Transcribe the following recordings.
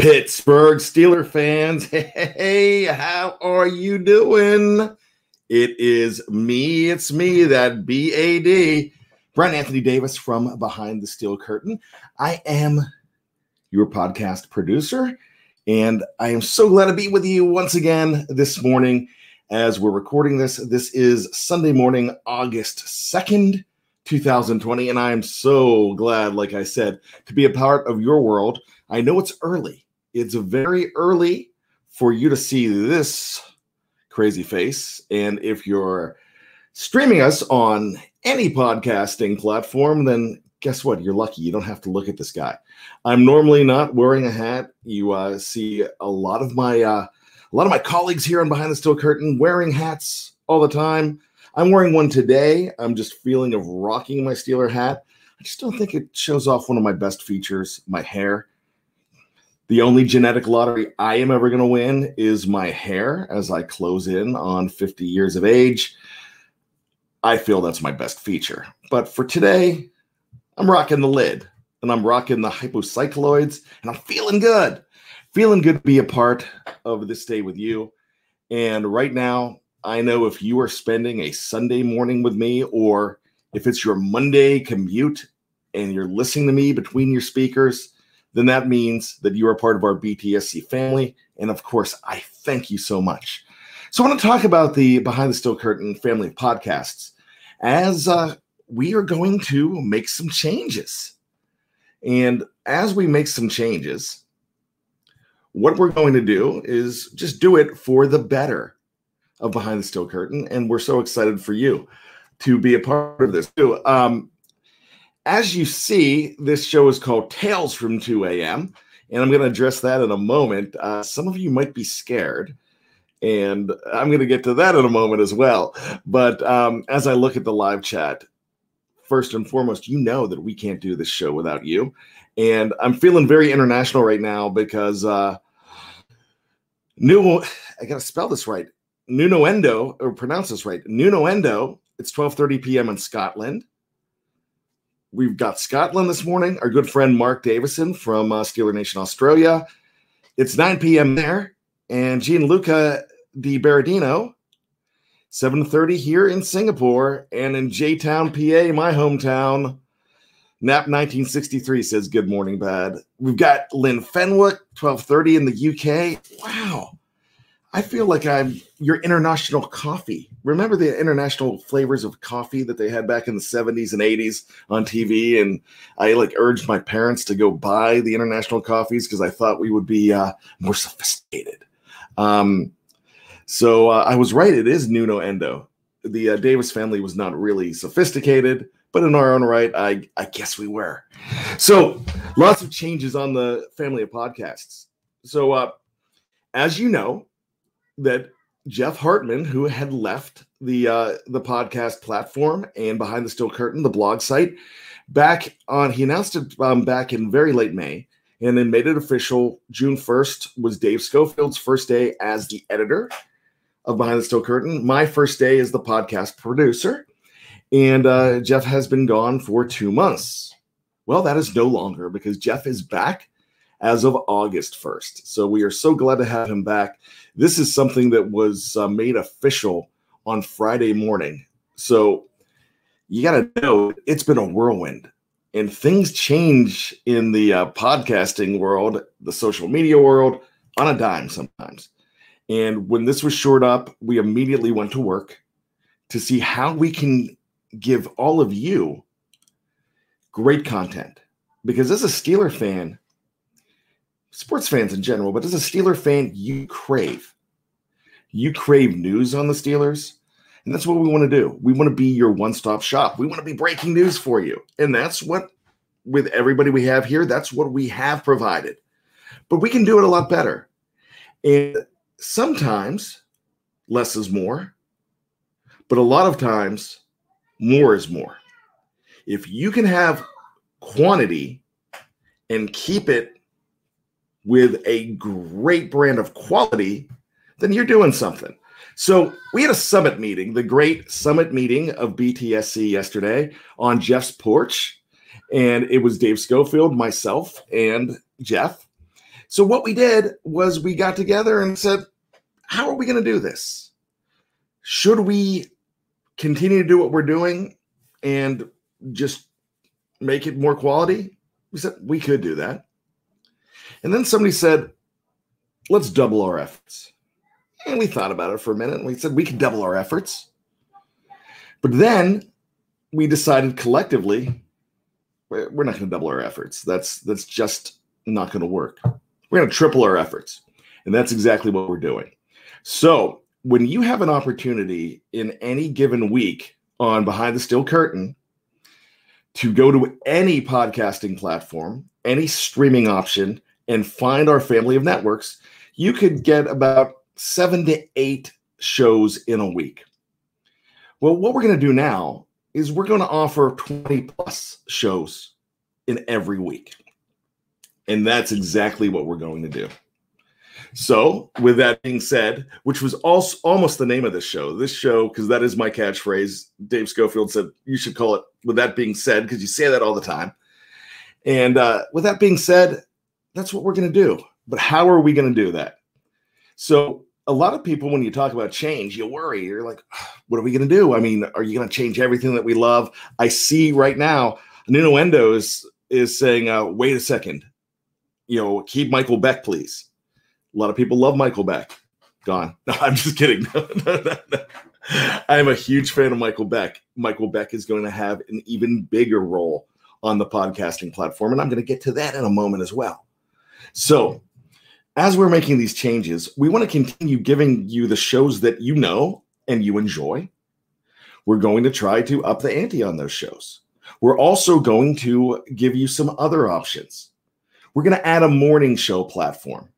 Pittsburgh Steeler fans, hey, how are you doing? It is me, it's me, that BAD, Bryan Anthony Davis from Behind the Steel Curtain. I am your podcast producer, and I am so glad to be with you once again this morning as we're recording this. This is Sunday morning, August 2nd, 2020, and I am so glad, like I said, to be a part of your world. I know it's early it's very early for you to see this crazy face. And if you're streaming us on any podcasting platform, then guess what? You're lucky. You don't have to look at this guy. I'm normally not wearing a hat. You uh, see a lot of my uh, a lot of my colleagues here on Behind the Steel Curtain wearing hats all the time. I'm wearing one today. I'm just feeling of rocking my Steeler hat. I just don't think it shows off one of my best features, my hair. The only genetic lottery I am ever going to win is my hair as I close in on 50 years of age. I feel that's my best feature. But for today, I'm rocking the lid and I'm rocking the hypocycloids and I'm feeling good. Feeling good to be a part of this day with you. And right now, I know if you are spending a Sunday morning with me or if it's your Monday commute and you're listening to me between your speakers, then that means that you are part of our BTSC family. And of course, I thank you so much. So I want to talk about the Behind the Steel Curtain family of podcasts as uh, we are going to make some changes. And as we make some changes, what we're going to do is just do it for the better of Behind the Steel Curtain. And we're so excited for you to be a part of this too. Um, as you see, this show is called Tales from 2 a.m., and I'm going to address that in a moment. Uh, some of you might be scared, and I'm going to get to that in a moment as well. But um, as I look at the live chat, first and foremost, you know that we can't do this show without you. And I'm feeling very international right now because uh, new, I got to spell this right. Nunoendo, or pronounce this right. Nunoendo, it's 12:30 p.m. in Scotland. We've got Scotland this morning. Our good friend Mark Davison from uh, Steeler Nation Australia. It's 9 p.m. there, and Gianluca Di Berardino, 7:30 here in Singapore, and in J Town, PA, my hometown. Nap 1963 says good morning, bad. We've got Lynn Fenwick, 12:30 in the UK. Wow. I feel like I'm your international coffee. Remember the international flavors of coffee that they had back in the 70s and 80s on TV? And I like urged my parents to go buy the international coffees because I thought we would be uh, more sophisticated. Um, so uh, I was right. It is Nuno Endo. The uh, Davis family was not really sophisticated, but in our own right, I, I guess we were. So lots of changes on the family of podcasts. So, uh, as you know, that Jeff Hartman, who had left the uh, the podcast platform and behind the steel curtain, the blog site, back on he announced it um, back in very late May, and then made it official. June first was Dave Schofield's first day as the editor of Behind the Steel Curtain. My first day as the podcast producer, and uh, Jeff has been gone for two months. Well, that is no longer because Jeff is back as of August 1st. So we are so glad to have him back. This is something that was uh, made official on Friday morning. So you got to know it's been a whirlwind and things change in the uh, podcasting world, the social media world on a dime sometimes. And when this was shored up, we immediately went to work to see how we can give all of you great content. Because as a Steeler fan, sports fans in general, but as a Steeler fan, you crave. You crave news on the Steelers. And that's what we want to do. We want to be your one stop shop. We want to be breaking news for you. And that's what with everybody we have here. That's what we have provided. But we can do it a lot better. And sometimes less is more, but a lot of times more is more. If you can have quantity and keep it with a great brand of quality, then you're doing something. So we had a summit meeting, the great summit meeting of BTSC yesterday on Jeff's porch. And it was Dave Schofield, myself, and Jeff. So what we did was we got together and said, how are we going to do this? Should we continue to do what we're doing and just make it more quality? We said we could do that. And then somebody said, let's double our efforts. And we thought about it for a minute and we said we can double our efforts. But then we decided collectively we're not going to double our efforts. That's that's just not going to work. We're going to triple our efforts. And that's exactly what we're doing. So, when you have an opportunity in any given week on Behind the Steel Curtain to go to any podcasting platform, any streaming option, and find our family of networks, you could get about seven to eight shows in a week. Well, what we're going to do now is we're going to offer 20 plus shows in every week. And that's exactly what we're going to do. So, with that being said, which was also almost the name of this show, this show, because that is my catchphrase, Dave Schofield said you should call it with that being said, because you say that all the time. And uh, with that being said, that's what we're going to do. But how are we going to do that? So, a lot of people, when you talk about change, you worry. You're like, what are we going to do? I mean, are you going to change everything that we love? I see right now, Nuno is, is saying, uh, wait a second, you know, keep Michael Beck, please. A lot of people love Michael Beck. Gone. No, I'm just kidding. No, no, no, I'm a huge fan of Michael Beck. Michael Beck is going to have an even bigger role on the podcasting platform, and I'm going to get to that in a moment as well. So, as we're making these changes, we want to continue giving you the shows that you know and you enjoy. We're going to try to up the ante on those shows. We're also going to give you some other options. We're going to add a morning show platform.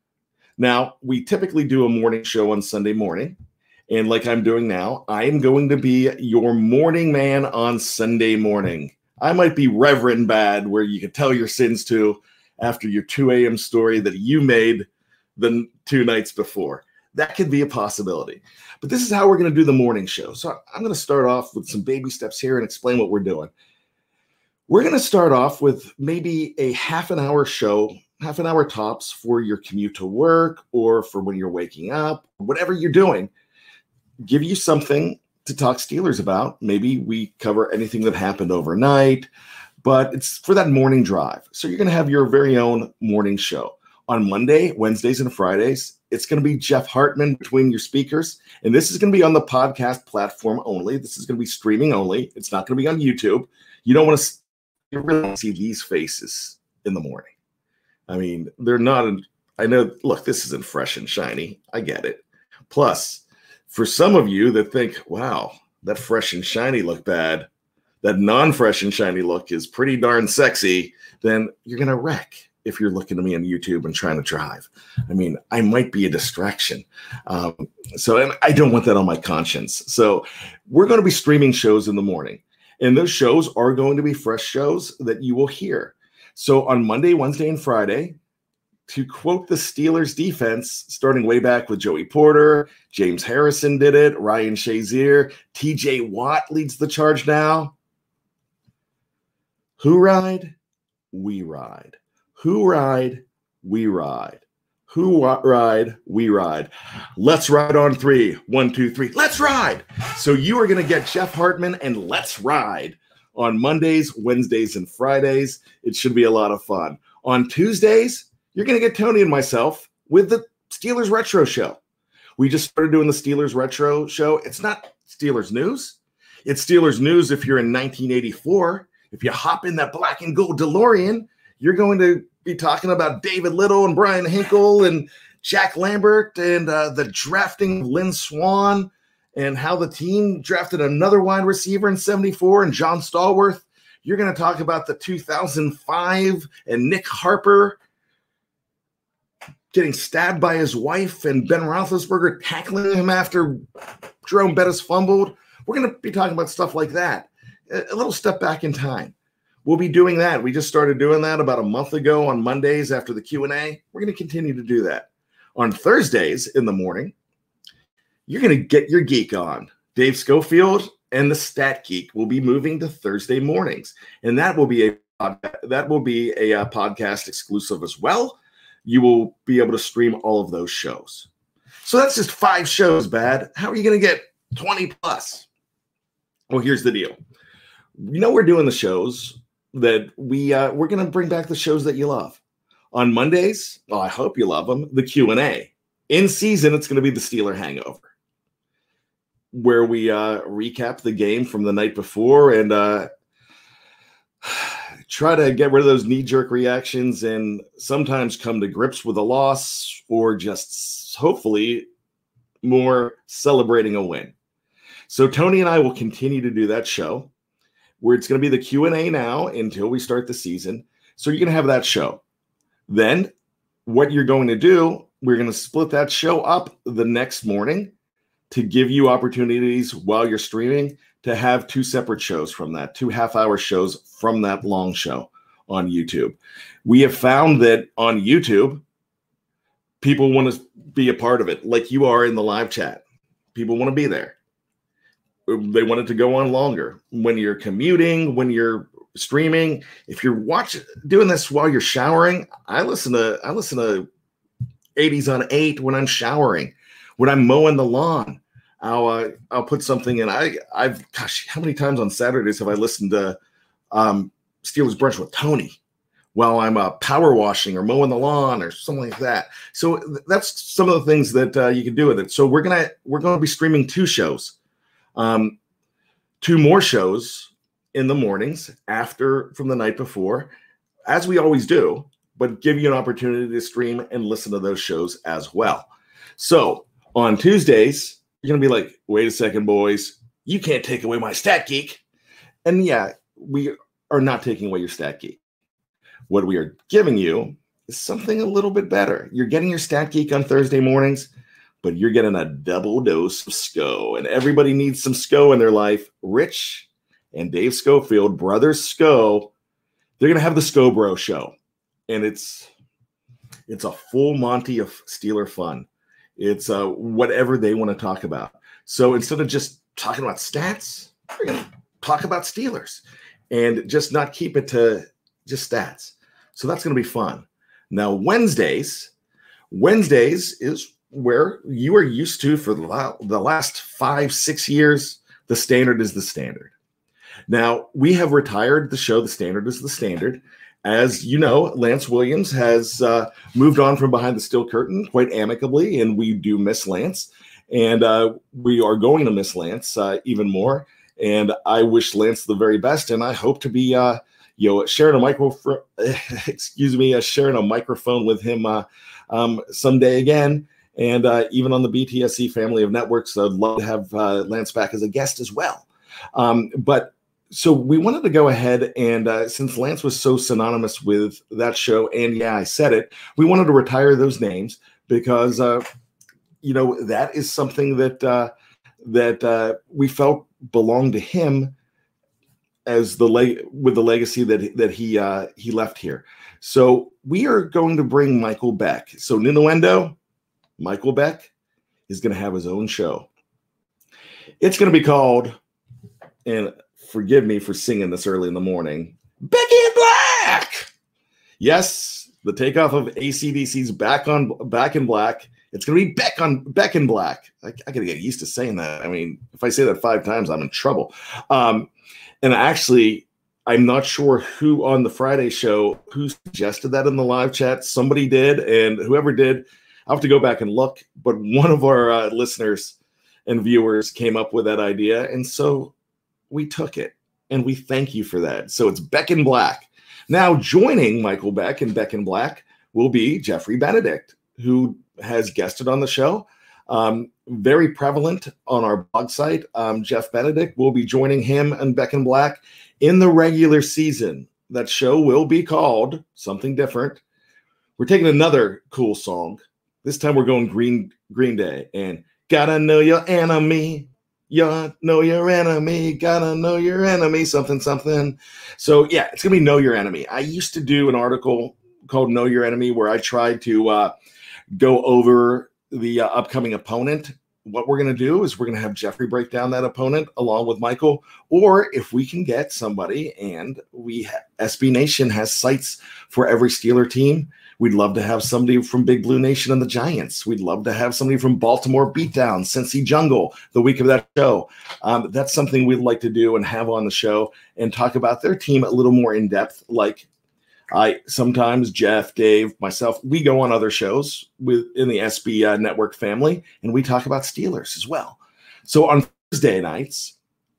Now, we typically do a morning show on Sunday morning. And like I'm doing now, I am going to be your morning man on Sunday morning. I might be Reverend Bad, where you can tell your sins to after your 2 a.m. story that you made the two nights before. That could be a possibility. But this is how we're going to do the morning show. So I'm going to start off with some baby steps here and explain what we're doing. We're going to start off with maybe a half an hour show, half an hour tops for your commute to work or for when you're waking up, whatever you're doing. Give you something to talk Steelers about. Maybe we cover anything that happened overnight, but it's for that morning drive. So you're going to have your very own morning show on Monday, Wednesdays, and Fridays. It's going to be Jeff Hartman between your speakers. And this is going to be on the podcast platform only. This is going to be streaming only. It's not going to be on YouTube. You don't want to really see these faces in the morning. I mean, they're not. I know. Look, this isn't fresh and shiny. I get it. Plus, for some of you that think, "Wow, that fresh and shiny look bad," that non-fresh and shiny look is pretty darn sexy. Then you're gonna wreck if you're looking at me on YouTube and trying to drive. I mean, I might be a distraction. Um, so, and I don't want that on my conscience. So, we're going to be streaming shows in the morning. And those shows are going to be fresh shows that you will hear. So on Monday, Wednesday, and Friday, to quote the Steelers defense, starting way back with Joey Porter, James Harrison did it, Ryan Shazier, TJ Watt leads the charge now. Who ride? We ride. Who ride? We ride. Who ride? We ride. Let's ride on three. One, two, three. Let's ride. So you are going to get Jeff Hartman and Let's Ride on Mondays, Wednesdays, and Fridays. It should be a lot of fun. On Tuesdays, you're going to get Tony and myself with the Steelers Retro Show. We just started doing the Steelers Retro Show. It's not Steelers news. It's Steelers news if you're in 1984. If you hop in that black and gold DeLorean, you're going to be talking about David Little and Bryan Hinkle and Jack Lambert and uh, the drafting of Lynn Swann and how the team drafted another wide receiver in 74 and John Stallworth You're going to talk about the 2005 and Nick Harper getting stabbed by his wife and Ben Roethlisberger tackling him after Jerome Bettis fumbled. We're going to be talking about stuff like that. A little step back in time. We'll be doing that. We just started doing that about a month ago on Mondays after the Q&A. We're going to continue to do that. On Thursdays in the morning, you're going to get your geek on. Dave Schofield and the Stat Geek will be moving to Thursday mornings, and that will be a that will be a, uh, podcast exclusive as well. You will be able to stream all of those shows. So that's just five shows, bad. How are you going to get 20 plus? Well, here's the deal. You know, we're doing the shows that we uh, we're going to bring back the shows that you love on Mondays. Well, I hope you love them. The Q and A in season, it's going to be the Steeler Hangover where we uh, recap the game from the night before and uh, try to get rid of those knee jerk reactions and sometimes come to grips with a loss or just hopefully more celebrating a win. So Tony and I will continue to do that show where it's going to be the Q&A now until we start the season. So you're going to have that show. Then what you're going to do, we're going to split that show up the next morning to give you opportunities while you're streaming to have two separate shows from that, two half hour shows from that long show on YouTube. We have found that on YouTube, people want to be a part of it, like you are in the live chat. People want to be there. They want it to go on longer. When you're commuting, when you're streaming, if you're watching doing this while you're showering, I listen to I listen to 80s on 8 when I'm showering, when I'm mowing the lawn, I'll uh, I'll put something in. I I've gosh, how many times on Saturdays have I listened to um, Steelers brunch with Tony while I'm uh, power washing or mowing the lawn or something like that. So that's some of the things that uh, you can do with it. So we're gonna we're gonna be streaming two shows, um, two more shows in the mornings after from the night before, as we always do, but give you an opportunity to stream and listen to those shows as well. So on Tuesdays you're gonna be like, wait a second, boys, you can't take away my stat geek. And yeah, we are not taking away your stat geek. What we are giving you is something a little bit better. You're getting your stat geek on Thursday mornings, but you're getting a double dose of SCO. And everybody needs some SCO in their life. Rich and Dave Schofield, brothers SCO, they're gonna have the SCO Bro show. And it's it's a full Monty of Steeler fun. It's uh, whatever they want to talk about. So instead of just talking about stats, we're to talk about Steelers and just not keep it to just stats. So that's to be fun. Now, Wednesdays, Wednesdays is where you are used to for the, the last five, six years. The standard is the standard. Now, we have retired the show, The Standard is the Standard, as you know, Lance Williams has uh, moved on from behind the steel curtain quite amicably, and we do miss Lance. And uh, we are going to miss Lance uh, even more. And I wish Lance the very best, and I hope to be, uh, you know, sharing a microphone. excuse me, uh, sharing a microphone with him uh, um, someday again. And even on the BTSC family of networks, I'd love to have Lance back as a guest as well. Um, but so we wanted to go ahead and uh, since Lance was so synonymous with that show, and yeah, I said it, we wanted to retire those names because uh, you know that is something that uh, that uh, we felt belonged to him as the leg with the legacy that that he uh, he left here. So we are going to bring Michael back. So Nunuendo, Michael Beck is going to have his own show. It's going to be called and forgive me for singing this early in the morning. Becky in Black. Yes, the takeoff of ACDC's Back on Back in Black. It's going to be Beck on Beck in Black. I, I got to get used to saying that. I mean, if I say that five times, I'm in trouble. Um, and actually, I'm not sure who on the Friday show who suggested that in the live chat. Somebody did, and whoever did, I have to go back and look. But one of our uh, listeners and viewers came up with that idea, and so we took it and we thank you for that. So it's Beck and Black. Now, joining Michael Beck and Beck in Black will be Jeffrey Benedict, who has guested on the show. Um, very prevalent on our blog site. Um, Jeff Benedict will be joining him and Beck and Black in the regular season. That show will be called something different. We're taking another cool song. This time we're going Green Green Day and gotta know your enemy. You know your enemy, gotta know your enemy, something, something. So yeah, it's gonna be know your enemy. I used to do an article called Know Your Enemy where I tried to uh, go over the uh, upcoming opponent. What we're to do is we're to have Jeffrey break down that opponent along with Michael, or if we can get somebody, and we ha- SB Nation has sites for every Steeler team. We'd love to have somebody from Big Blue Nation and the Giants. We'd love to have somebody from Baltimore Beatdown, Cincy Jungle, the week of that show. Um, that's something we'd like to do and have on the show and talk about their team a little more in depth, like I sometimes Jeff, Dave, myself, we go on other shows with in the SB uh, network family, and we talk about Steelers as well. So on Thursday nights,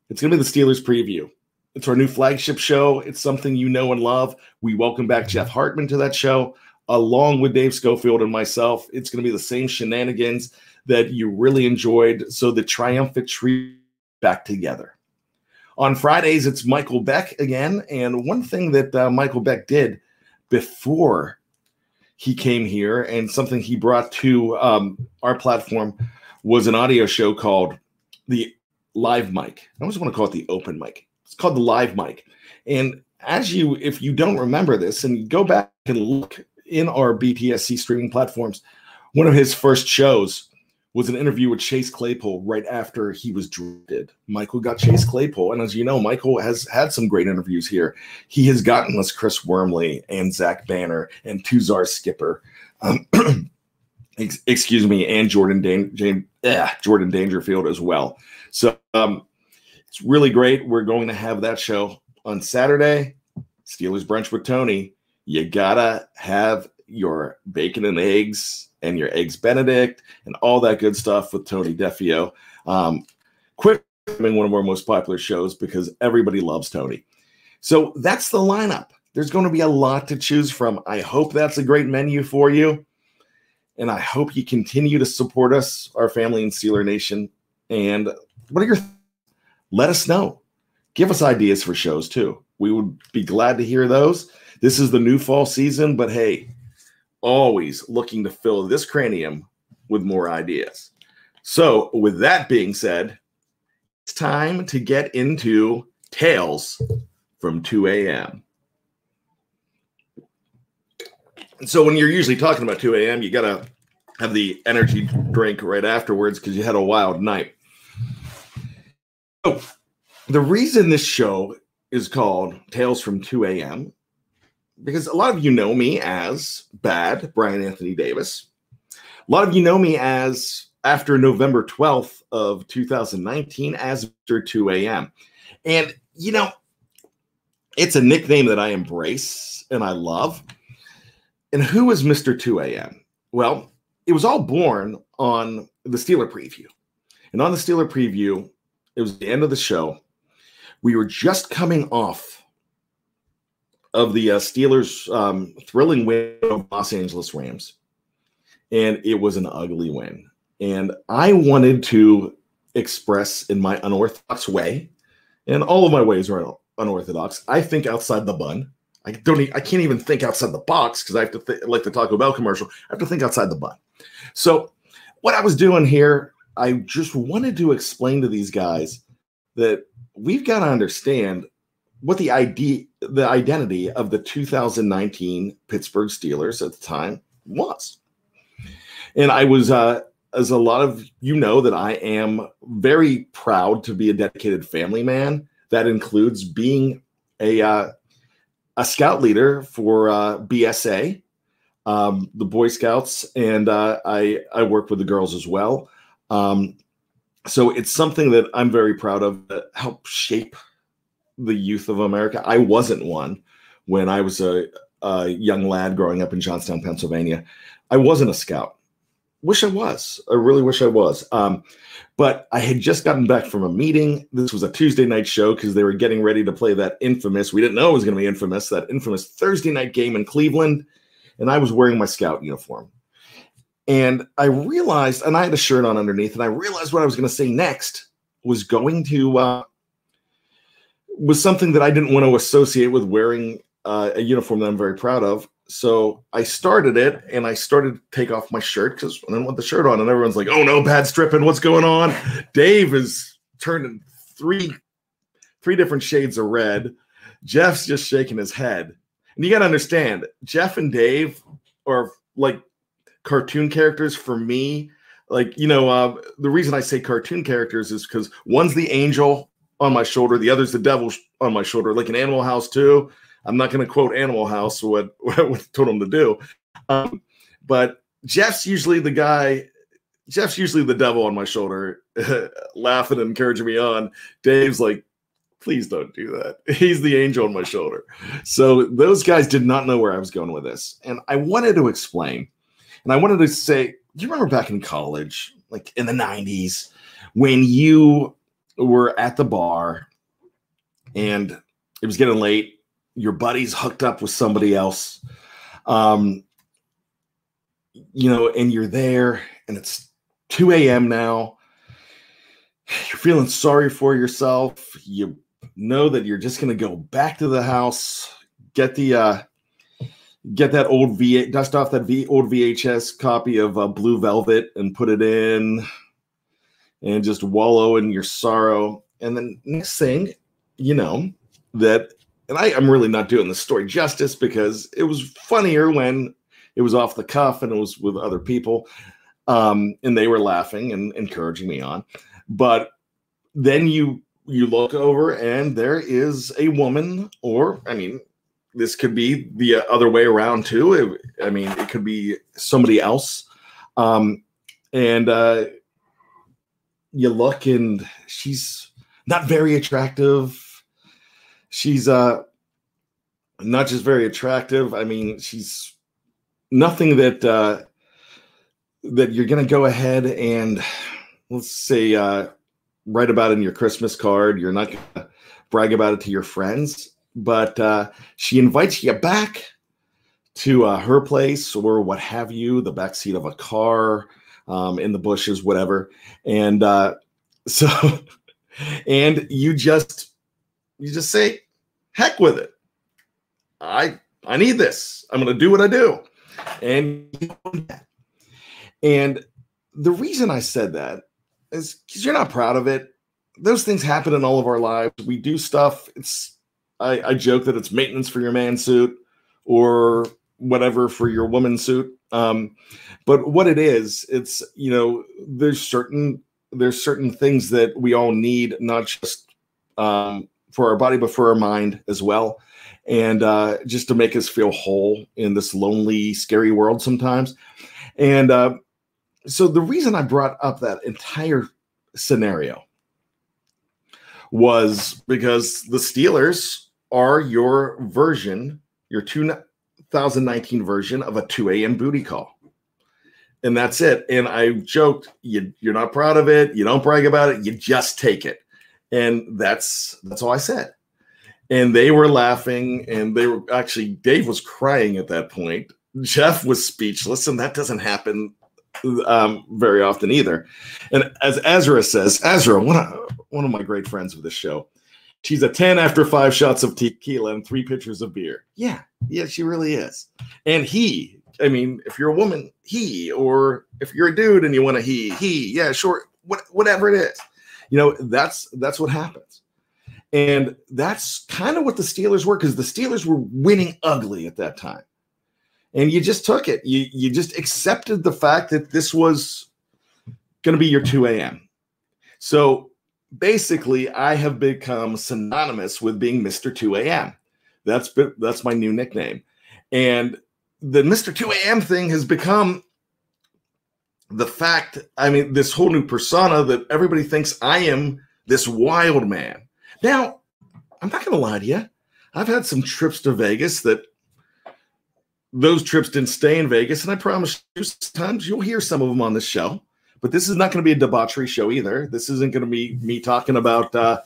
it's going to be the Steelers preview. It's our new flagship show. It's something you know and love. We welcome back Jeff Hartman to that show, along with Dave Schofield and myself. It's going to be the same shenanigans that you really enjoyed. So the triumphant tree back together. On Fridays, it's Michael Beck again. And one thing that uh, Michael Beck did before he came here and something he brought to um, our platform was an audio show called the live mic. I always want to call it the open mic. It's called the live mic. And as you, if you don't remember this and go back and look in our BTSC streaming platforms, one of his first shows was an interview with Chase Claypool right after he was drafted. Michael got Chase Claypool, and as you know, Michael has had some great interviews here. He has gotten us Chris Wormley and Zach Banner and Tuzar Skipper. Um, ex- excuse me, and Jordan Dan- Jane, yeah, Jordan Dangerfield as well. So um, it's really great. We're going to have that show on Saturday. Steelers brunch with Tony. You gotta have your bacon and eggs and your eggs Benedict and all that good stuff with Tony Defeo. Um, quick, one of our most popular shows because everybody loves Tony. So that's the lineup. There's going to be a lot to choose from. I hope that's a great menu for you. And I hope you continue to support us, our family in Steeler Nation. And what are your th- let us know. Give us ideas for shows too. We would be glad to hear those. This is the new fall season, but hey, always looking to fill this cranium with more ideas. So, with that being said, it's time to get into Tales from 2 a.m. So, when you're usually talking about 2 a.m., you got to have the energy drink right afterwards because you had a wild night. So, the reason this show is called Tales from 2 a.m because a lot of you know me as bad Bryan Anthony Davis. A lot of you know me as after November 12th of 2019 as Mr. 2 a.m. And you know, it's a nickname that I embrace and I love. And who is Mr. 2 a.m.? Well, it was all born on the Steeler preview. And on the Steeler preview, it was the end of the show. We were just coming off of the uh, Steelers' um, thrilling win of Los Angeles Rams, and it was an ugly win. And I wanted to express in my unorthodox way, and all of my ways are unorthodox. I think outside the bun. I don't. I can't even think outside the box because I have to th- like the Taco Bell commercial. I have to think outside the bun. So, what I was doing here, I just wanted to explain to these guys that we've got to understand what the idea the identity of the 2019 Pittsburgh Steelers at the time was. And I was uh as a lot of you know that I am very proud to be a dedicated family man. That includes being a uh, a scout leader for uh, BSA, um, the Boy Scouts, and uh, I I work with the girls as well. Um, so it's something that I'm very proud of that helped shape the youth of America. I wasn't one when I was a, a young lad growing up in Johnstown, Pennsylvania. I wasn't a scout. Wish I was. I really wish I was. Um, but I had just gotten back from a meeting. This was a Tuesday night show because they were getting ready to play that infamous, we didn't know it was going to be infamous, that infamous Thursday night game in Cleveland. And I was wearing my scout uniform. And I realized, and I had a shirt on underneath, and I realized what I was going to say next was going to uh, was something that I didn't want to associate with wearing uh, a uniform that I'm very proud of. So I started it, and I started to take off my shirt because I didn't want the shirt on, and everyone's like, "Oh no, bad stripping! What's going on?" Dave is turning three three different shades of red. Jeff's just shaking his head, and you got to understand, Jeff and Dave are like cartoon characters for me. Like, you know, uh, the reason I say cartoon characters is because one's the angel on my shoulder, the other's the devil on my shoulder, like in Animal House too. I'm not going to quote Animal House what what told him to do, um, but Jeff's usually the guy. Jeff's usually the devil on my shoulder, laughing and encouraging me on. Dave's like, please don't do that. He's the angel on my shoulder. So those guys did not know where I was going with this, and I wanted to explain and I wanted to say, do you remember back in college, like in the 90s, when you were at the bar and it was getting late, your buddies hooked up with somebody else, um, you know, and you're there and it's 2 a.m. now. You're feeling sorry for yourself. You know that you're just going to go back to the house, get the uh, get that old V dust off that V old VHS copy of uh, Blue Velvet and put it in, and just wallow in your sorrow. And then next thing, you know that, and I, I'm really not doing the story justice because it was funnier when it was off the cuff and it was with other people, um, and they were laughing and encouraging me on. But then you you look over and there is a woman, or I mean, this could be the other way around too. It, I mean, it could be somebody else. Um, and uh, you look and she's not very attractive. She's uh, not just very attractive. I mean, she's nothing that uh, that you're to go ahead and let's say uh, write about in your Christmas card. You're not to brag about it to your friends but uh, she invites you back to uh, her place or what have you, the back seat of a car, um, in the bushes, whatever. And uh, so, and you just you just say, "Heck with it! I I need this. I'm going to do what I do." And and the reason I said that is because you're not proud of it. Those things happen in all of our lives. We do stuff. It's I, I joke that it's maintenance for your man suit or whatever for your woman suit. Um, but what it is, it's you know, there's certain there's certain things that we all need, not just um, for our body, but for our mind as well, and uh, just to make us feel whole in this lonely, scary world sometimes. And uh, so the reason I brought up that entire scenario was because the Steelers are your version, your 2019 version of a 2 a.m. booty call. And that's it. And I joked, you, you're not proud of it. You don't brag about it. You just take it. And that's that's all I said. And they were laughing, and they were actually Dave was crying at that point. Jeff was speechless, and that doesn't happen um, very often either. And as Ezra says, Ezra, one of, one of my great friends of this show, She's a 10 after five shots of tequila and three pitchers of beer. Yeah, yeah, she really is. And he, I mean, if you're a woman, he, or if you're a dude and you want a he, he, yeah, sure, what, whatever it is, you know, that's that's what happens. And that's kind of what the Steelers were because the Steelers were winning ugly at that time. And you just took it. You you just accepted the fact that this was going to be your 2 a.m. So basically I have become synonymous with being Mr. 2 a.m. That's that's my new nickname. And the Mr. 2 a.m. thing has become the fact, I mean, this whole new persona that everybody thinks I am this wild man. Now, I'm not going to lie to you. I've had some trips to Vegas that those trips didn't stay in Vegas. And I promise you, sometimes you'll hear some of them on this show. But this is not going to be a debauchery show either. This isn't going to be me talking about uh,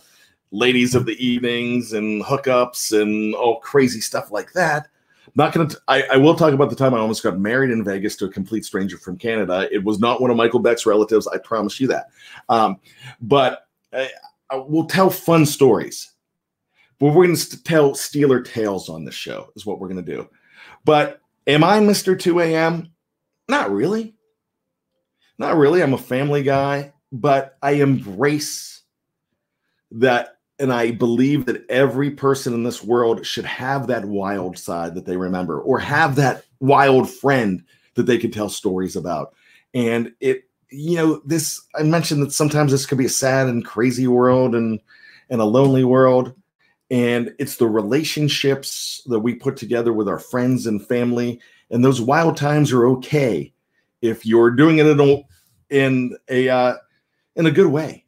ladies of the evenings and hookups and all crazy stuff like that. not gonna. T- I, I will talk about the time I almost got married in Vegas to a complete stranger from Canada. It was not one of Michael Beck's relatives. I promise you that. Um, but I, I will tell fun stories. But we're going to tell Steeler tales on this show. Is what we're going to do. But am I Mister Two AM? Not really. Not really. I'm a family guy, but I embrace that and I believe that every person in this world should have that wild side that they remember or have that wild friend that they could tell stories about. And it, you know, this I mentioned that sometimes this could be a sad and crazy world and and a lonely world. And it's the relationships that we put together with our friends and family. And those wild times are okay if you're doing it in a in a uh, in a good way.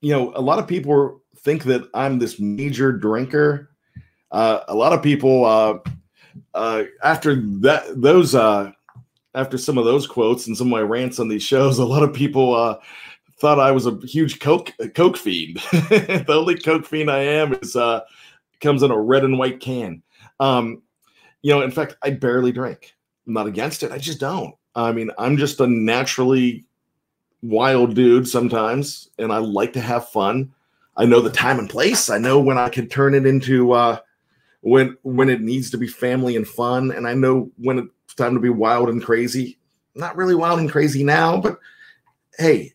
You know, a lot of people think that I'm this major drinker. Uh, a lot of people uh, uh, after that those uh, after some of those quotes and some of my rants on these shows, a lot of people uh, thought I was a huge coke coke fiend. the only coke fiend I am is comes in a red and white can. Um, you know, in fact, I barely drink. I'm not against it. I just don't. I mean, I'm just a naturally wild dude sometimes, and I like to have fun. I know the time and place. I know when I can turn it into uh, when when it needs to be family and fun, and I know when it's time to be wild and crazy. Not really wild and crazy now, but hey,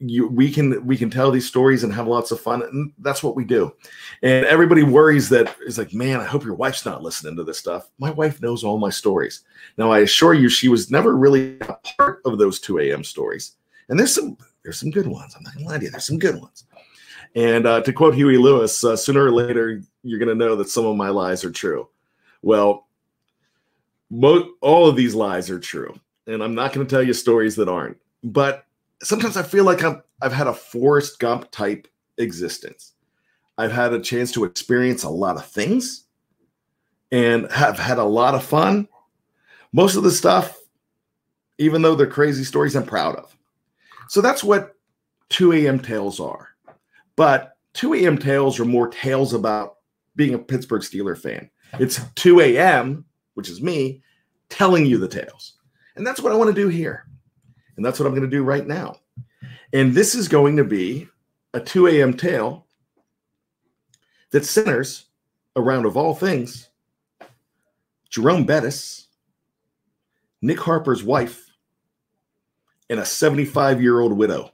you we can we can tell these stories and have lots of fun, and that's what we do. And everybody worries that is like, man, I hope your wife's not listening to this stuff. My wife knows all my stories. Now, I assure you, she was never really a part of those 2 a.m. stories. And there's some there's some good ones. I'm not gonna lie to you, there's some good ones. And uh, to quote Huey Lewis, uh, sooner or later, you're to know that some of my lies are true. Well, mo- all of these lies are true. And I'm not to tell you stories that aren't. But sometimes I feel like I'm, I've had a Forrest Gump type existence. I've had a chance to experience a lot of things and have had a lot of fun. Most of the stuff, even though they're crazy stories, I'm proud of. So that's what 2 a.m. tales are. But 2 a.m. tales are more tales about being a Pittsburgh Steeler fan. It's 2 a.m., which is me, telling you the tales. And that's what I want to do here. And that's what I'm going to do right now. And this is going to be a 2 a.m. tale that centers around, of all things, Jerome Bettis, Nick Harper's wife, and a 75 year old widow.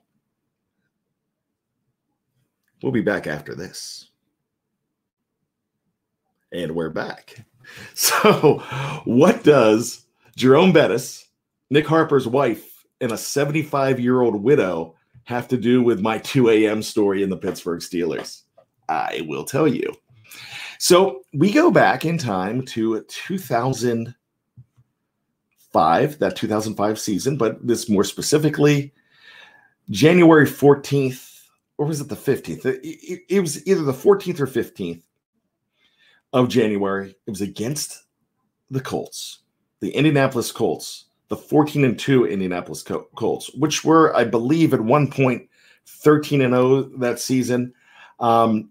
We'll be back after this. And we're back. So, what does Jerome Bettis, Nick Harper's wife, and a 75 year old widow have to do with my 2 a.m. story in the Pittsburgh Steelers? I will tell you. So, we go back in time to 2005, that 2005 season, but this more specifically, January 14th, or was it the 15th? It, it, was either the 14th or 15th of January. It was against the Colts, the Indianapolis Colts, the 14 and 2 Indianapolis Colts, which were, I believe, at one point 13 and 0 that season. Um,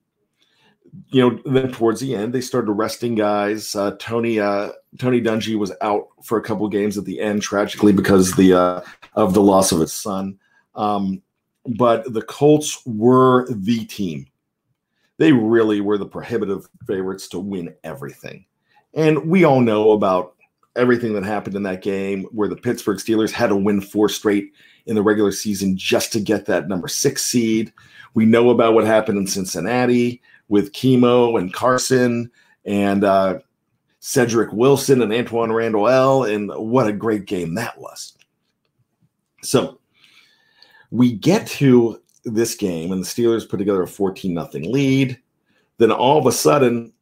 you know, then towards the end, they started resting guys. Uh, Tony uh, Tony Dungy was out for a couple games at the end, tragically because the uh, of the loss of his son. Um, but the Colts were the team. They really were the prohibitive favorites to win everything. And we all know about everything that happened in that game where the Pittsburgh Steelers had to win four straight in the regular season just to get that number six seed. We know about what happened in Cincinnati with Kimo and Carson and uh, Cedric Wilson and Antwaan Randle El. And what a great game that was. So we get to this game and the Steelers put together a 14 nothing lead. Then all of a sudden,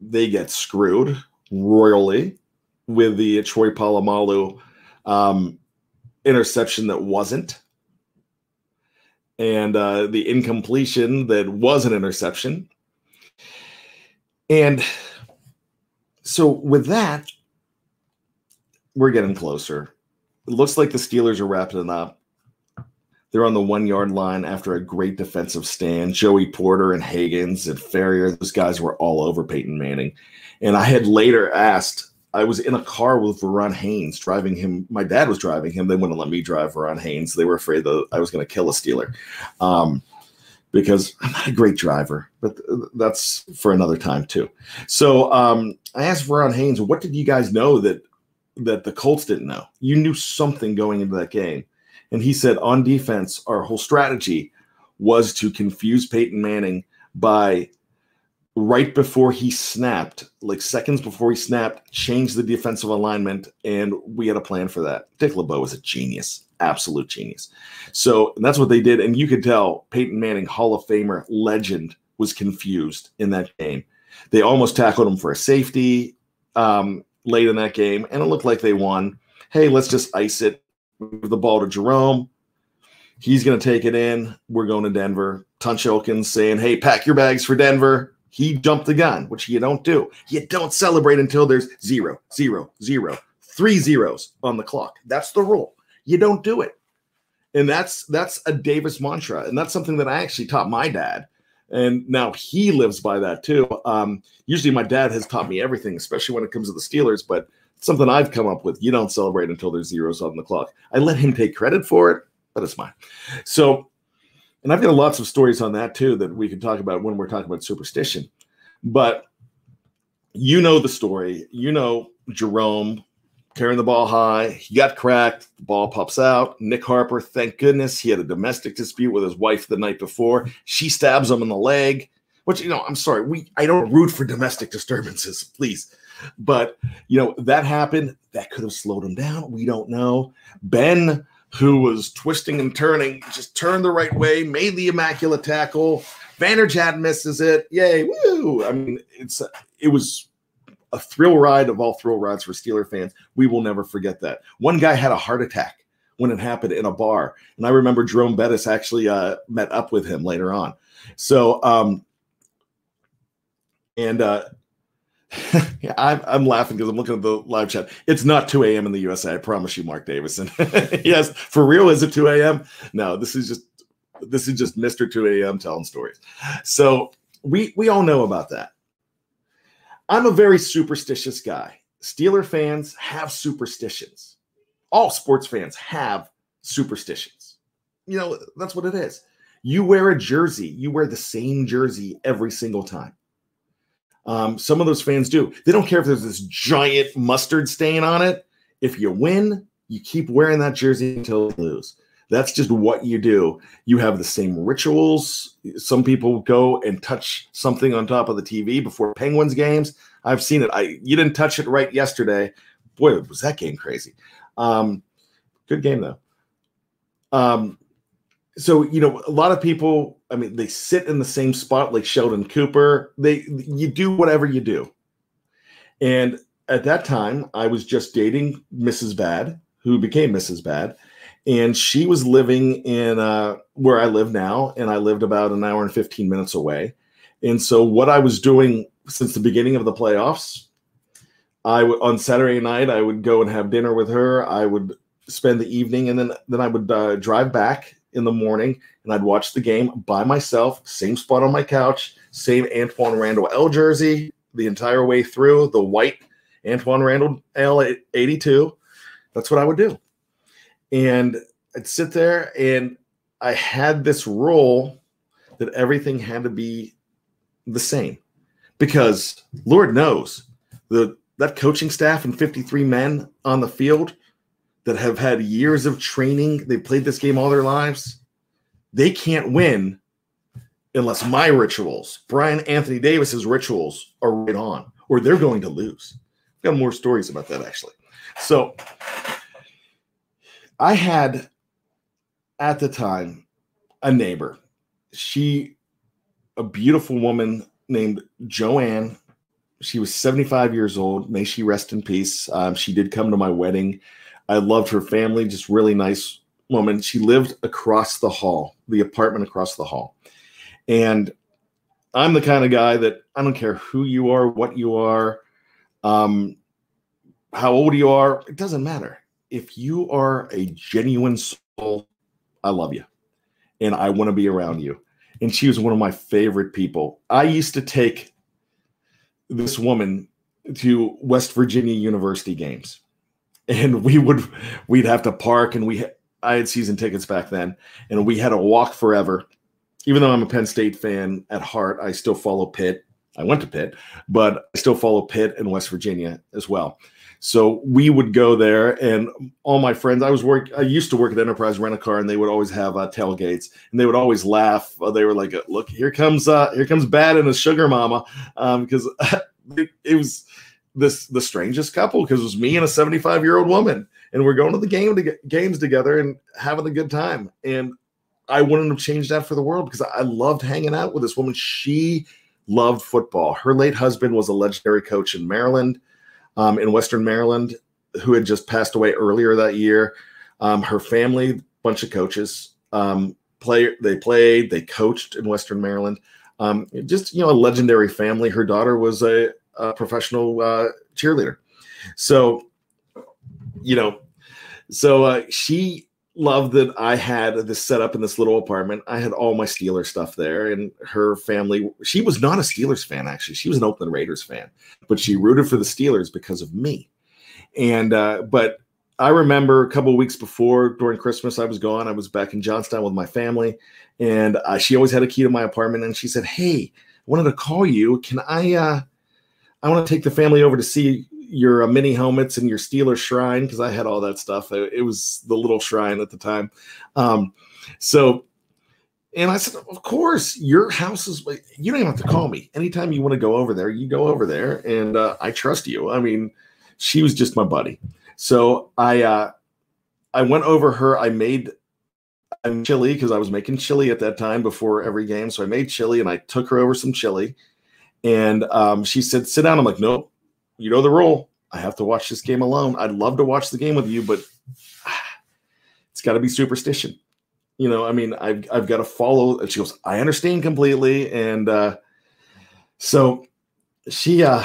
they get screwed royally with the Troy Polamalu um, interception that wasn't, and uh, the incompletion that was an interception. And so, with that, we're getting closer. It looks like the Steelers are wrapping it up They're on the one yard line after a great defensive stand. Joey Porter and Haggans and Farrior, those guys were all over Peyton Manning. And I had later asked, I was in a car with Verron Haynes driving him. My dad was driving him. They wouldn't let me drive Verron Haynes. They were afraid that I was going to kill a Steeler. Um, because I'm not a great driver, but that's for another time too. So um, I asked Verron Haynes, what did you guys know that that the Colts didn't know? You knew something going into that game. And he said, on defense, our whole strategy was to confuse Peyton Manning by right before he snapped, like seconds before he snapped, change the defensive alignment, and we had a plan for that. Dick LeBeau was a genius, absolute genius. So that's what they did, and you could tell Peyton Manning, Hall of Famer, legend, was confused in that game. They almost tackled him for a safety um, late in that game, and it looked like they won. Hey, let's just ice it. Give the ball to Jerome. He's going to take it in. We're going to Denver. Tunch Ilkins saying, "Hey, pack your bags for Denver." He jumped the gun, which you don't do. You don't celebrate until there's zero, zero, zero, three zeros on the clock. That's the rule. You don't do it. And that's that's a Davis mantra. And that's something that I actually taught my dad. And now he lives by that too. Um, usually my dad has taught me everything, especially when it comes to the Steelers, but something I've come up with. You don't celebrate until there's zeros on the clock. I let him take credit for it, but it's mine. So and I've got lots of stories on that too that we can talk about when we're talking about superstition. But you know the story. You know Jerome carrying the ball high. He got cracked. The ball pops out. Nick Harper, thank goodness, he had a domestic dispute with his wife the night before. She stabs him in the leg. Which you know, I'm sorry, we I don't root for domestic disturbances, please. But you know that happened. That could have slowed him down. We don't know. Ben who was twisting and turning, just turned the right way, made the immaculate tackle. Vanderjagt misses it. Yay, woo! I mean, it's it was a thrill ride of all thrill rides for Steeler fans. We will never forget that. One guy had a heart attack when it happened in a bar, and I remember Jerome Bettis actually uh, met up with him later on. So, um, and uh, yeah, I'm, I'm laughing because I'm looking at the live chat. It's not 2 a.m. in the USA. I promise you, Mark Davison. yes, for real, is it 2 a.m.? No, this is just this is just Mr. 2 a.m. telling stories. So we we all know about that. I'm a very superstitious guy. Steeler fans have superstitions. All sports fans have superstitions. You know, that's what it is. You wear a jersey, you wear the same jersey every single time. Um, some of those fans do. They don't care if there's this giant mustard stain on it. If you win, you keep wearing that jersey until you lose. That's just what you do. You have the same rituals. Some people go and touch something on top of the TV before Penguins games. I've seen it. I you didn't touch it right yesterday. Boy, was that game crazy. Um, good game though. Um, so you know a lot of people i mean they sit in the same spot like sheldon cooper. They you do whatever you do. And at that time i was just dating mrs bad who became mrs bad. And she was living in uh, where i live now and i lived about an hour and 15 minutes away. And so what i was doing since the beginning of the playoffs i would on saturday night i would go and have dinner with her. I would spend the evening and then then i would uh, drive back in the morning and I'd watch the game by myself, same spot on my couch, same Antwaan Randle El jersey the entire way through, the white Antwaan Randle El 82. That's what I would do. And I'd sit there and I had this rule that everything had to be the same because Lord knows the that coaching staff and 53 men on the field that have had years of training, they've played this game all their lives. They can't win unless my rituals, Bryan Anthony Davis's rituals, are right on, or they're going to lose. I've got more stories about that actually. So I had at the time a neighbor. She, a beautiful woman named Joanne. She was 75 years old. May she rest in peace. Um, she did come to my wedding. I loved her family, just really nice woman. She lived across the hall, the apartment across the hall. And I'm the kind of guy that I don't care who you are, what you are, um, how old you are, it doesn't matter. If you are a genuine soul, I love you. and I want to be around you. And she was one of my favorite people. I used to take this woman to West Virginia University games. And we would we'd have to park and we I had season tickets back then and we had to walk forever. Even though I'm a Penn State fan at heart, I still follow Pitt. I went to Pitt, but I still follow Pitt and West Virginia as well. So we would go there, and all my friends. I was work. I used to work at Enterprise Rent a Car, and they would always have uh, tailgates, and they would always laugh. Uh, they were like, "Look, here comes uh, here comes Bad and his sugar mama," because um, it, it, was this the strangest couple because it was me and a 75 year old woman, and we're going to the game to get games together and having a good time. And I wouldn't have changed that for the world because I loved hanging out with this woman. She loved football. Her late husband was a legendary coach in Maryland um, in Western Maryland who had just passed away earlier that year. Um, her family, bunch of coaches, um, play they played, they coached in Western Maryland. Um, just you know, a legendary family. Her daughter was a, a professional uh, cheerleader, so you know, so uh, she loved that I had this set up in this little apartment. I had all my Steelers stuff there, and her family. She was not a Steelers fan, actually. She was an Oakland Raiders fan, but she rooted for the Steelers because of me. And uh, but I remember a couple weeks before during Christmas, I was gone. I was back in Johnstown with my family, and uh, she always had a key to my apartment. And she said, "Hey, I wanted to call you. Can I? I want to take the family over to see your uh, mini helmets and your Steeler shrine because I had all that stuff. It, it, was the little shrine at the time. Um, so, and I said, of course, your house is. You don't even have to call me. Anytime you want to go over there, you go over there, and uh, I trust you. I mean, she was just my buddy. So I, uh, I went over her. I made chili because I was making chili at that time before every game. So I made chili and I took her over some chili. And um, she said, sit down. I'm like, nope, you know the rule. I have to watch this game alone. I'd love to watch the game with you, but it's got to be superstition. You know, I mean, I've I've got to follow. And she goes, I understand completely, and uh, so she uh,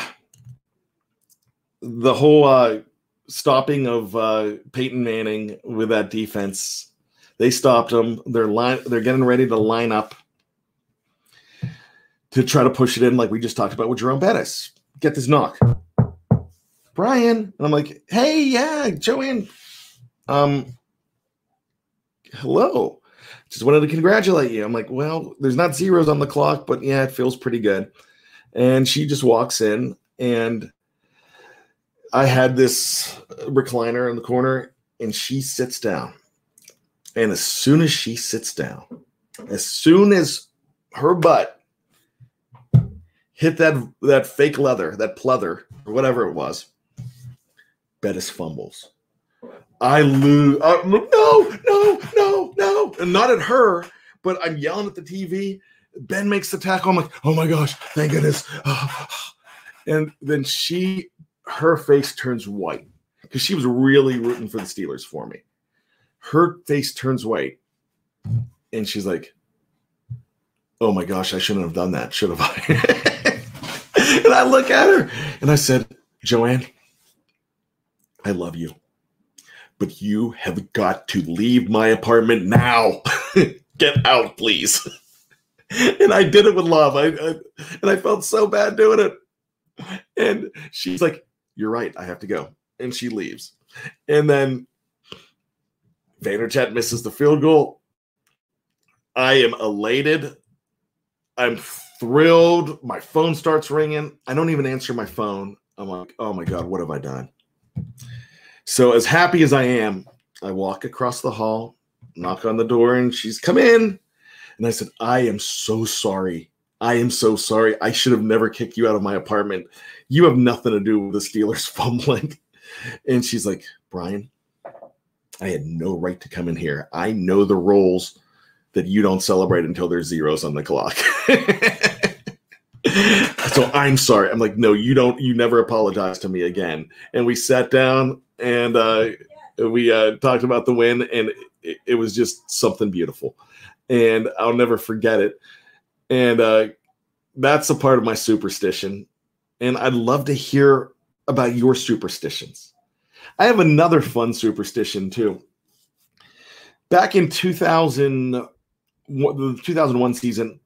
the whole uh, stopping of uh, Peyton Manning with that defense. They stopped him. They're line. They're getting ready to line up to try to push it in, like we just talked about with Jerome Bettis. Get this knock. Bryan. And I'm like, hey, yeah, Joanne. Um, hello. Just wanted to congratulate you. I'm like, well, there's not zeros on the clock, but yeah, it feels pretty good. And she just walks in, and I had this recliner in the corner, and she sits down. And as soon as she sits down, as soon as her butt hit that that fake leather, that pleather, or whatever it was, Bettis fumbles. I lose. Uh, no, no, no, no. And not at her, but I'm yelling at the TV. Ben makes the tackle. I'm like, oh my gosh, thank goodness. And then she, her face turns white because she was really rooting for the Steelers for me. Her face turns white. And she's like, oh my gosh, I shouldn't have done that, should have I? and I look at her and I said, Joanne, I love you, but you have got to leave my apartment now. Get out, please. and I did it with love. I, I, and I felt so bad doing it. And she's like, "You're right. I have to go." And she leaves. And then Vanderjagt misses the field goal. I am elated. I'm thrilled. My phone starts ringing. I don't even answer my phone. I'm like, "Oh my god, what have I done?" So, as happy as I am, I walk across the hall, knock on the door, and she's come in. And I said, I am so sorry. I am so sorry. I should have never kicked you out of my apartment. You have nothing to do with the Steelers fumbling. And she's like, Bryan, I had no right to come in here. I know the rules that you don't celebrate until there's zeros on the clock. so I'm sorry. I'm like, no, you don't, you never apologize to me again. And we sat down and uh, we uh, talked about the win, and it, it, was just something beautiful. And I'll never forget it. And uh, that's a part of my superstition. And I'd love to hear about your superstitions. I have another fun superstition too. Back in 2000, the 2001 season,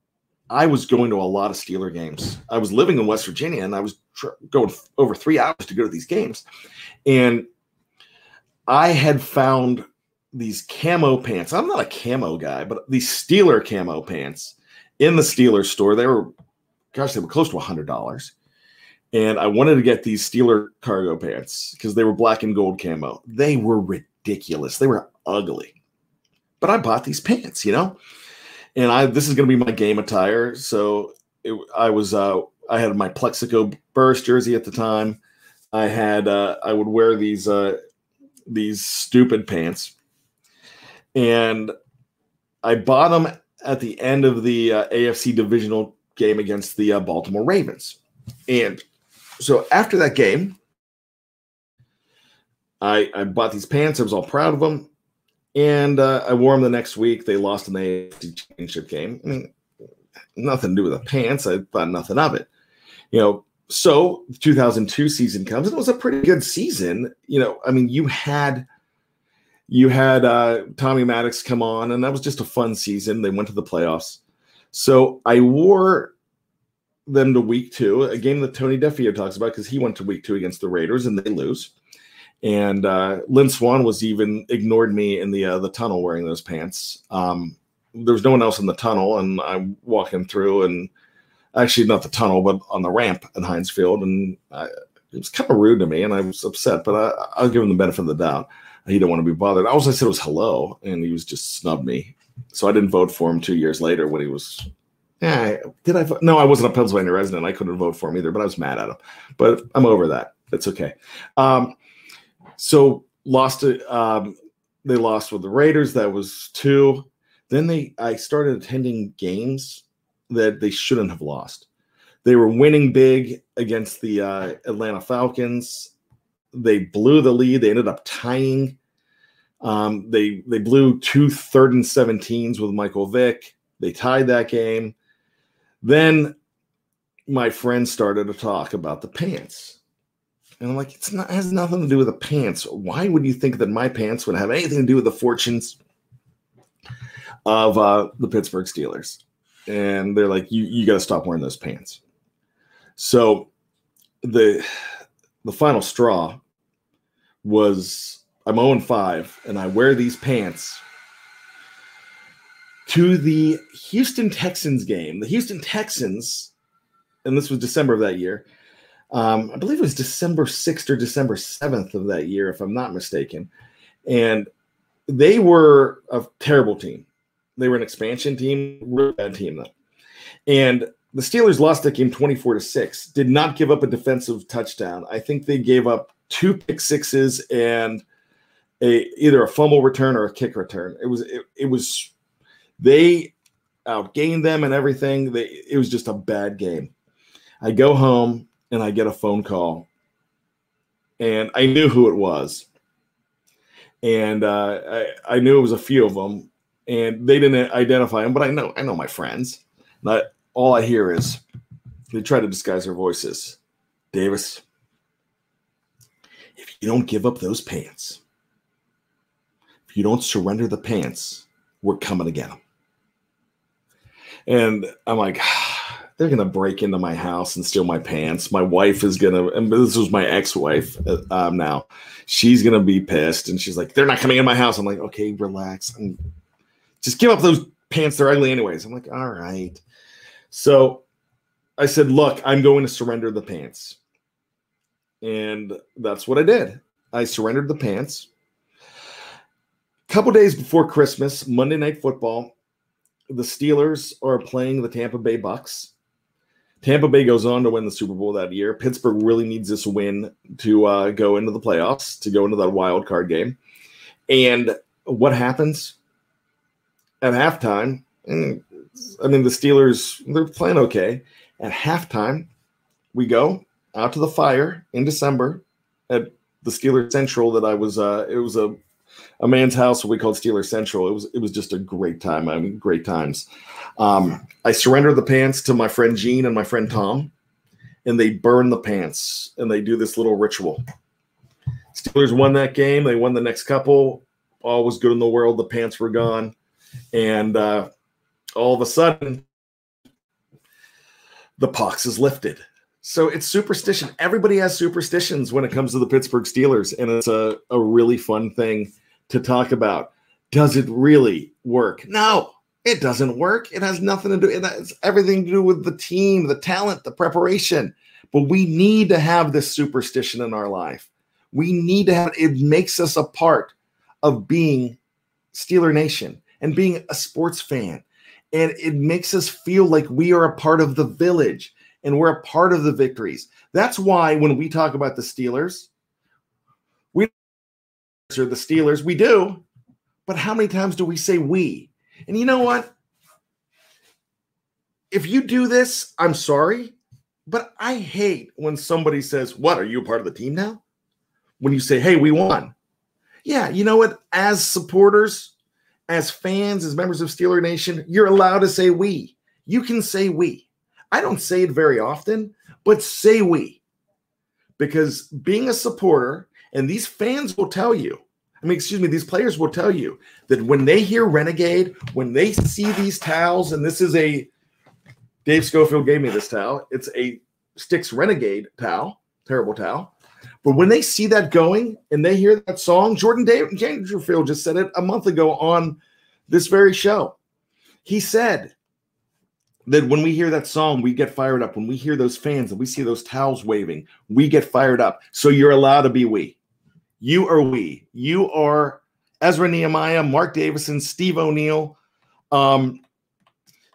I was going to a lot of Steeler games. I was living in West Virginia and I was tr- going over three hours to go to these games. And I had found these camo pants. I'm not a camo guy, but these Steeler camo pants in the Steeler store. They were, gosh, they were close to a hundred dollars. And I wanted to get these Steeler cargo pants because they were black and gold camo. They were ridiculous. They were ugly. But I bought these pants, you know? And I this is gonna be my game attire. So it, I was uh I had my Plexico Burress jersey at the time. I had uh I would wear these uh these stupid pants. And I bought them at the end of the uh, AFC divisional game against the uh, Baltimore Ravens. And so after that game, I, I bought these pants. I was all proud of them. And uh, I wore them the next week. They lost in the AFC championship game. I mean, nothing to do with the pants. I thought nothing of it. You know, so 2002 season comes and it was a pretty good season. You know, I mean, you had you had uh, Tommy Maddox come on, and that was just a fun season. They went to the playoffs. So I wore them to week two, a game that Tony Defeo talks about because he went to week two against the Raiders and they lose. And uh, Lynn Swann was even ignored me in the uh, the tunnel wearing those pants. Um, there was no one else in the tunnel, and I'm walking through, and actually not the tunnel, but on the ramp in Heinz Field, and I, it was kind of rude to me, and I was upset. But I, will give him the benefit of the doubt. He didn't want to be bothered. All I said it was hello, and he was just snubbed me. So I didn't vote for him two years later when he was yeah, did I? Vote? No, I wasn't a Pennsylvania resident. I couldn't vote for him either, but I was mad at him. But I'm over that. It's okay. Um, so lost it. Um, they lost with the Raiders. That was two. Then they, I started attending games that they shouldn't have lost. They were winning big against the uh, Atlanta Falcons. They blew the lead. They ended up tying. Um, they they blew two third and 17s with Michael Vick. They tied that game. Then my friend started to talk about the pants. And I'm like, it's not has nothing to do with the pants. Why would you think that my pants would have anything to do with the fortunes of uh, the Pittsburgh Steelers? And they're like, you you got to stop wearing those pants. So the the final straw was I'm 0 5 and I wear these pants to the Houston Texans game. The Houston Texans, and this was December of that year. Um, I believe it was December 6th or December 7th of that year, if I'm not mistaken. And they were a terrible team. They were an expansion team, really bad team though. And the Steelers lost that game 24 to 6, did not give up a defensive touchdown. I think they gave up two pick sixes and a either a fumble return or a kick return. It was it, it was they outgained them and everything. They, it was just a bad game. I go home and I get a phone call, and I knew who it was. And uh, I, I knew it was a few of them, and they didn't identify them, but I know I know my friends. Not all I hear is they try to disguise their voices. Davis, if you don't give up those pants, if you don't surrender the pants, we're coming them. And I'm like, they're gonna break into my house and steal my pants. My wife is gonna, and this was my ex-wife uh, um, now. She's gonna be pissed, and she's like, they're not coming in my house. I'm like, okay, relax. I'm, just give up those pants. They're ugly anyways. I'm like, all right. So I said, look, I'm going to surrender the pants, and that's what I did. I surrendered the pants. A couple days before Christmas, Monday Night Football, the Steelers are playing the Tampa Bay Bucks. Tampa Bay goes on to win the Super Bowl that year. Pittsburgh really needs this win to uh, go into the playoffs, to go into that wild card game. And what happens at halftime? Mm, I mean, the Steelers, they're playing okay. At halftime, we go out to the fire in December at the Steelers Central that I was, uh, it was a a man's house, what we called Steeler Central. It was it was just a great time. I mean, great times. Um, I surrendered the pants to my friend Gene and my friend Tom, and they burn the pants and they do this little ritual. Steelers won that game. They won the next couple. All was good in the world. The pants were gone, and uh, all of a sudden the pox is lifted. So it's superstition. Everybody has superstitions when it comes to the Pittsburgh Steelers, and it's a, a really fun thing to talk about. Does it really work? No, it doesn't work. It has nothing to do. It has everything to do with the team, the talent, the preparation. But we need to have this superstition in our life. We need to have it makes us a part of being Steeler Nation and being a sports fan. And it makes us feel like we are a part of the village and we're a part of the victories. That's why when we talk about the Steelers, are the Steelers, we do, but how many times do we say we? And you know what? If you do this, I'm sorry, but I hate when somebody says, What, are you part of the team now? When you say, Hey, we won. Yeah, you know what? As supporters, as fans, as members of Steeler Nation, you're allowed to say we. You can say we. I don't say it very often, but say we. Because being a supporter, and these fans will tell you, I mean, excuse me, these players will tell you that when they hear Renegade, when they see these towels, and this is a Dave Schofield gave me this towel, it's a Styx Renegade towel, terrible towel. But when they see that going and they hear that song, Jordan Dangerfield just said it a month ago on this very show. He said that when we hear that song, we get fired up. When we hear those fans and we see those towels waving, we get fired up. So you're allowed to be we. You are we. You are Ezra Nehemiah, Mark Davison, Steve O'Neill. Um,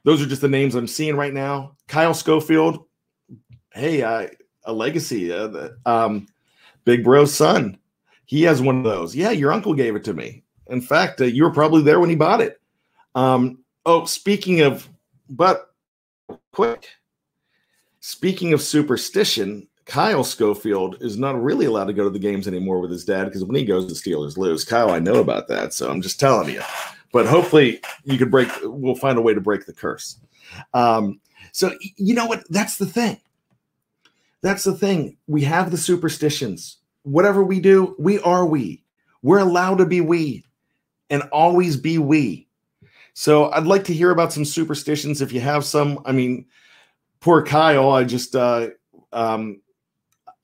those are just the names I'm seeing right now. Kyle Schofield. Hey, uh, a legacy. Uh, um, Big Bro's son. He has one of those. Yeah, your uncle gave it to me. In fact, uh, you were probably there when he bought it. Um, oh, speaking of, but quick. Speaking of superstition, Kyle Schofield is not really allowed to go to the games anymore with his dad because when he goes, the Steelers lose. Kyle, I know about that, so I'm just telling you. But hopefully, you could break. We'll find a way to break the curse. Um, so you know what? That's the thing. That's the thing. We have the superstitions. Whatever we do, we are we. We're allowed to be we and always be we. So I'd like to hear about some superstitions if you have some. I mean, poor Kyle, I just uh um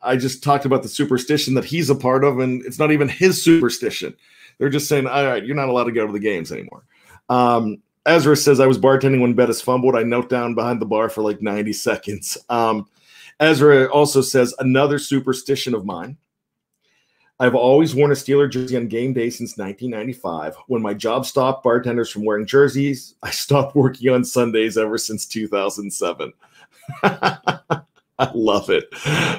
I just talked about the superstition that he's a part of, and it's not even his superstition. They're just saying, all right, you're not allowed to go to the games anymore. Um, Ezra says, I was bartending when Bettis fumbled. I knelt down behind the bar for like 90 seconds. Um, Ezra also says another superstition of mine. I've always worn a Steeler jersey on game day since 1995. When my job stopped bartenders from wearing jerseys, I stopped working on Sundays ever since 2007. I love it.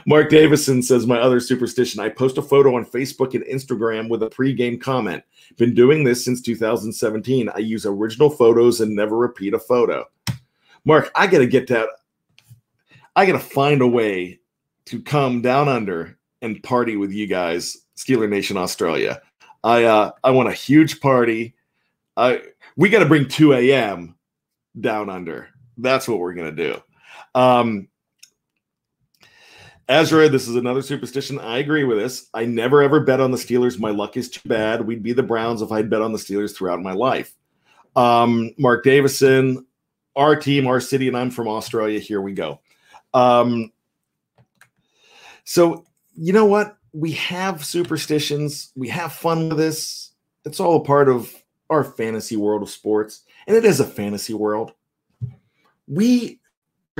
Mark Davison says, My other superstition I post a photo on Facebook and Instagram with a pregame comment. Been doing this since 2017. I use original photos and never repeat a photo. Mark, I got to get that. I got to find a way to come down under and party with you guys, Steeler Nation Australia. I uh, I want a huge party. I we got to bring 2 a.m. down under. That's what we're gonna do. Um, Ezra, this is another superstition. I agree with this. I never ever bet on the Steelers. My luck is too bad. We'd be the Browns if I'd bet on the Steelers throughout my life. Um, Mark Davison, our team, our city, and I'm from Australia. Here we go. Um, so, you know what? We have superstitions, we have fun with this. It's all a part of our fantasy world of sports, and it is a fantasy world. We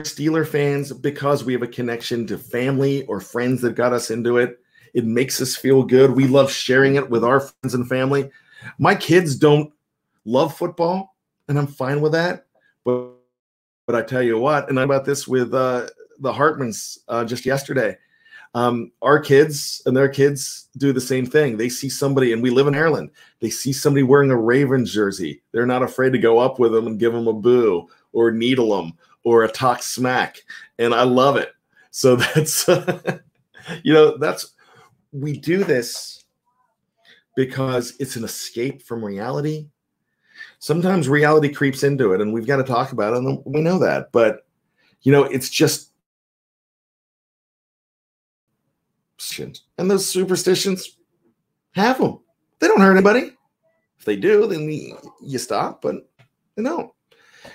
Steeler fans because we have a connection to family or friends that got us into it. It makes us feel good. We love sharing it with our friends and family. My kids don't love football, and I'm fine with that. But but I tell you what, and I about this with uh, the Hartmans uh, just yesterday. Um, our kids and their kids do the same thing. They see somebody, and we live in Ireland. They see somebody wearing a Ravens jersey. They're not afraid to go up with them and give them a boo or needle them or a talk smack. And I love it. So that's, you know, that's, we do this because it's an escape from reality. Sometimes reality creeps into it, and we've got to talk about it, and we know that. But, you know, it's just and those superstitions have them. They don't hurt anybody. If they do, then you stop, but they don't.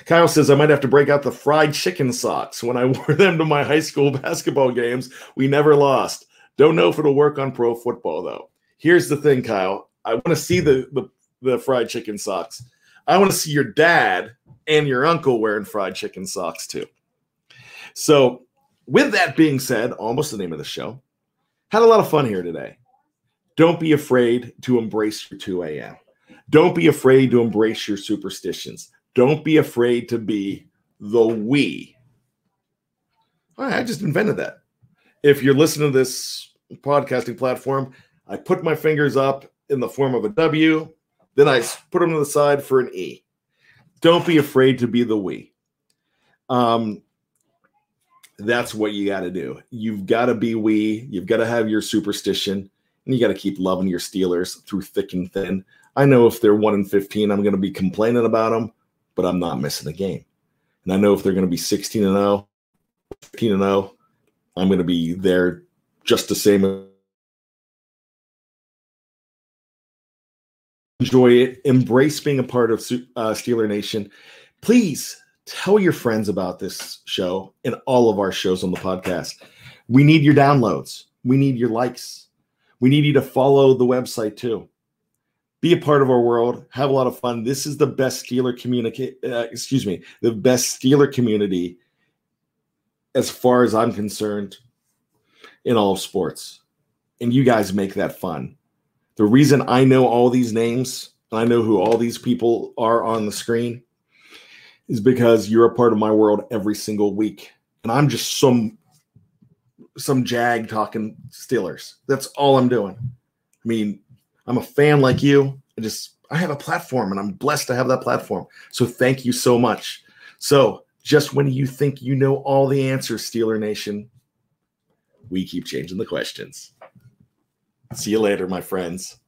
Kyle says I might have to break out the fried chicken socks. When I wore them to my high school basketball games, we never lost. Don't know if it'll work on pro football though. Here's the thing, Kyle. I want to see the, the the fried chicken socks. I want to see your dad and your uncle wearing fried chicken socks too. So, with that being said, almost the name of the show, had a lot of fun here today. Don't be afraid to embrace your 2 a.m. Don't be afraid to embrace your superstitions. Don't be afraid to be the we. I just invented that. If you're listening to this podcasting platform, I put my fingers up in the form of a W, then I put them to the side for an E. Don't be afraid to be the we. Um, that's what you got to do. You've got to be we. You've got to have your superstition, and you got to keep loving your Steelers through thick and thin. I know if they're one in fifteen, I'm going to be complaining about them, but I'm not missing a game. And I know if they're going to be 16 and 0, 15 and 0, I'm going to be there just the same. Enjoy it. Embrace being a part of uh, Steeler Nation. Please tell your friends about this show and all of our shows on the podcast. We need your downloads. We need your likes. We need you to follow the website too. Be a part of our world. Have a lot of fun. This is the best Steeler communicate. Uh, excuse me, the best Steeler community, as far as I'm concerned, in all sports. And you guys make that fun. The reason I know all these names and I know who all these people are on the screen is because you're a part of my world every single week. And I'm just some some jag talking Steelers. That's all I'm doing. I mean, I'm a fan like you. I just I have a platform and I'm blessed to have that platform. So thank you so much. So just when you think you know all the answers, Steeler Nation, we keep changing the questions. See you later, my friends.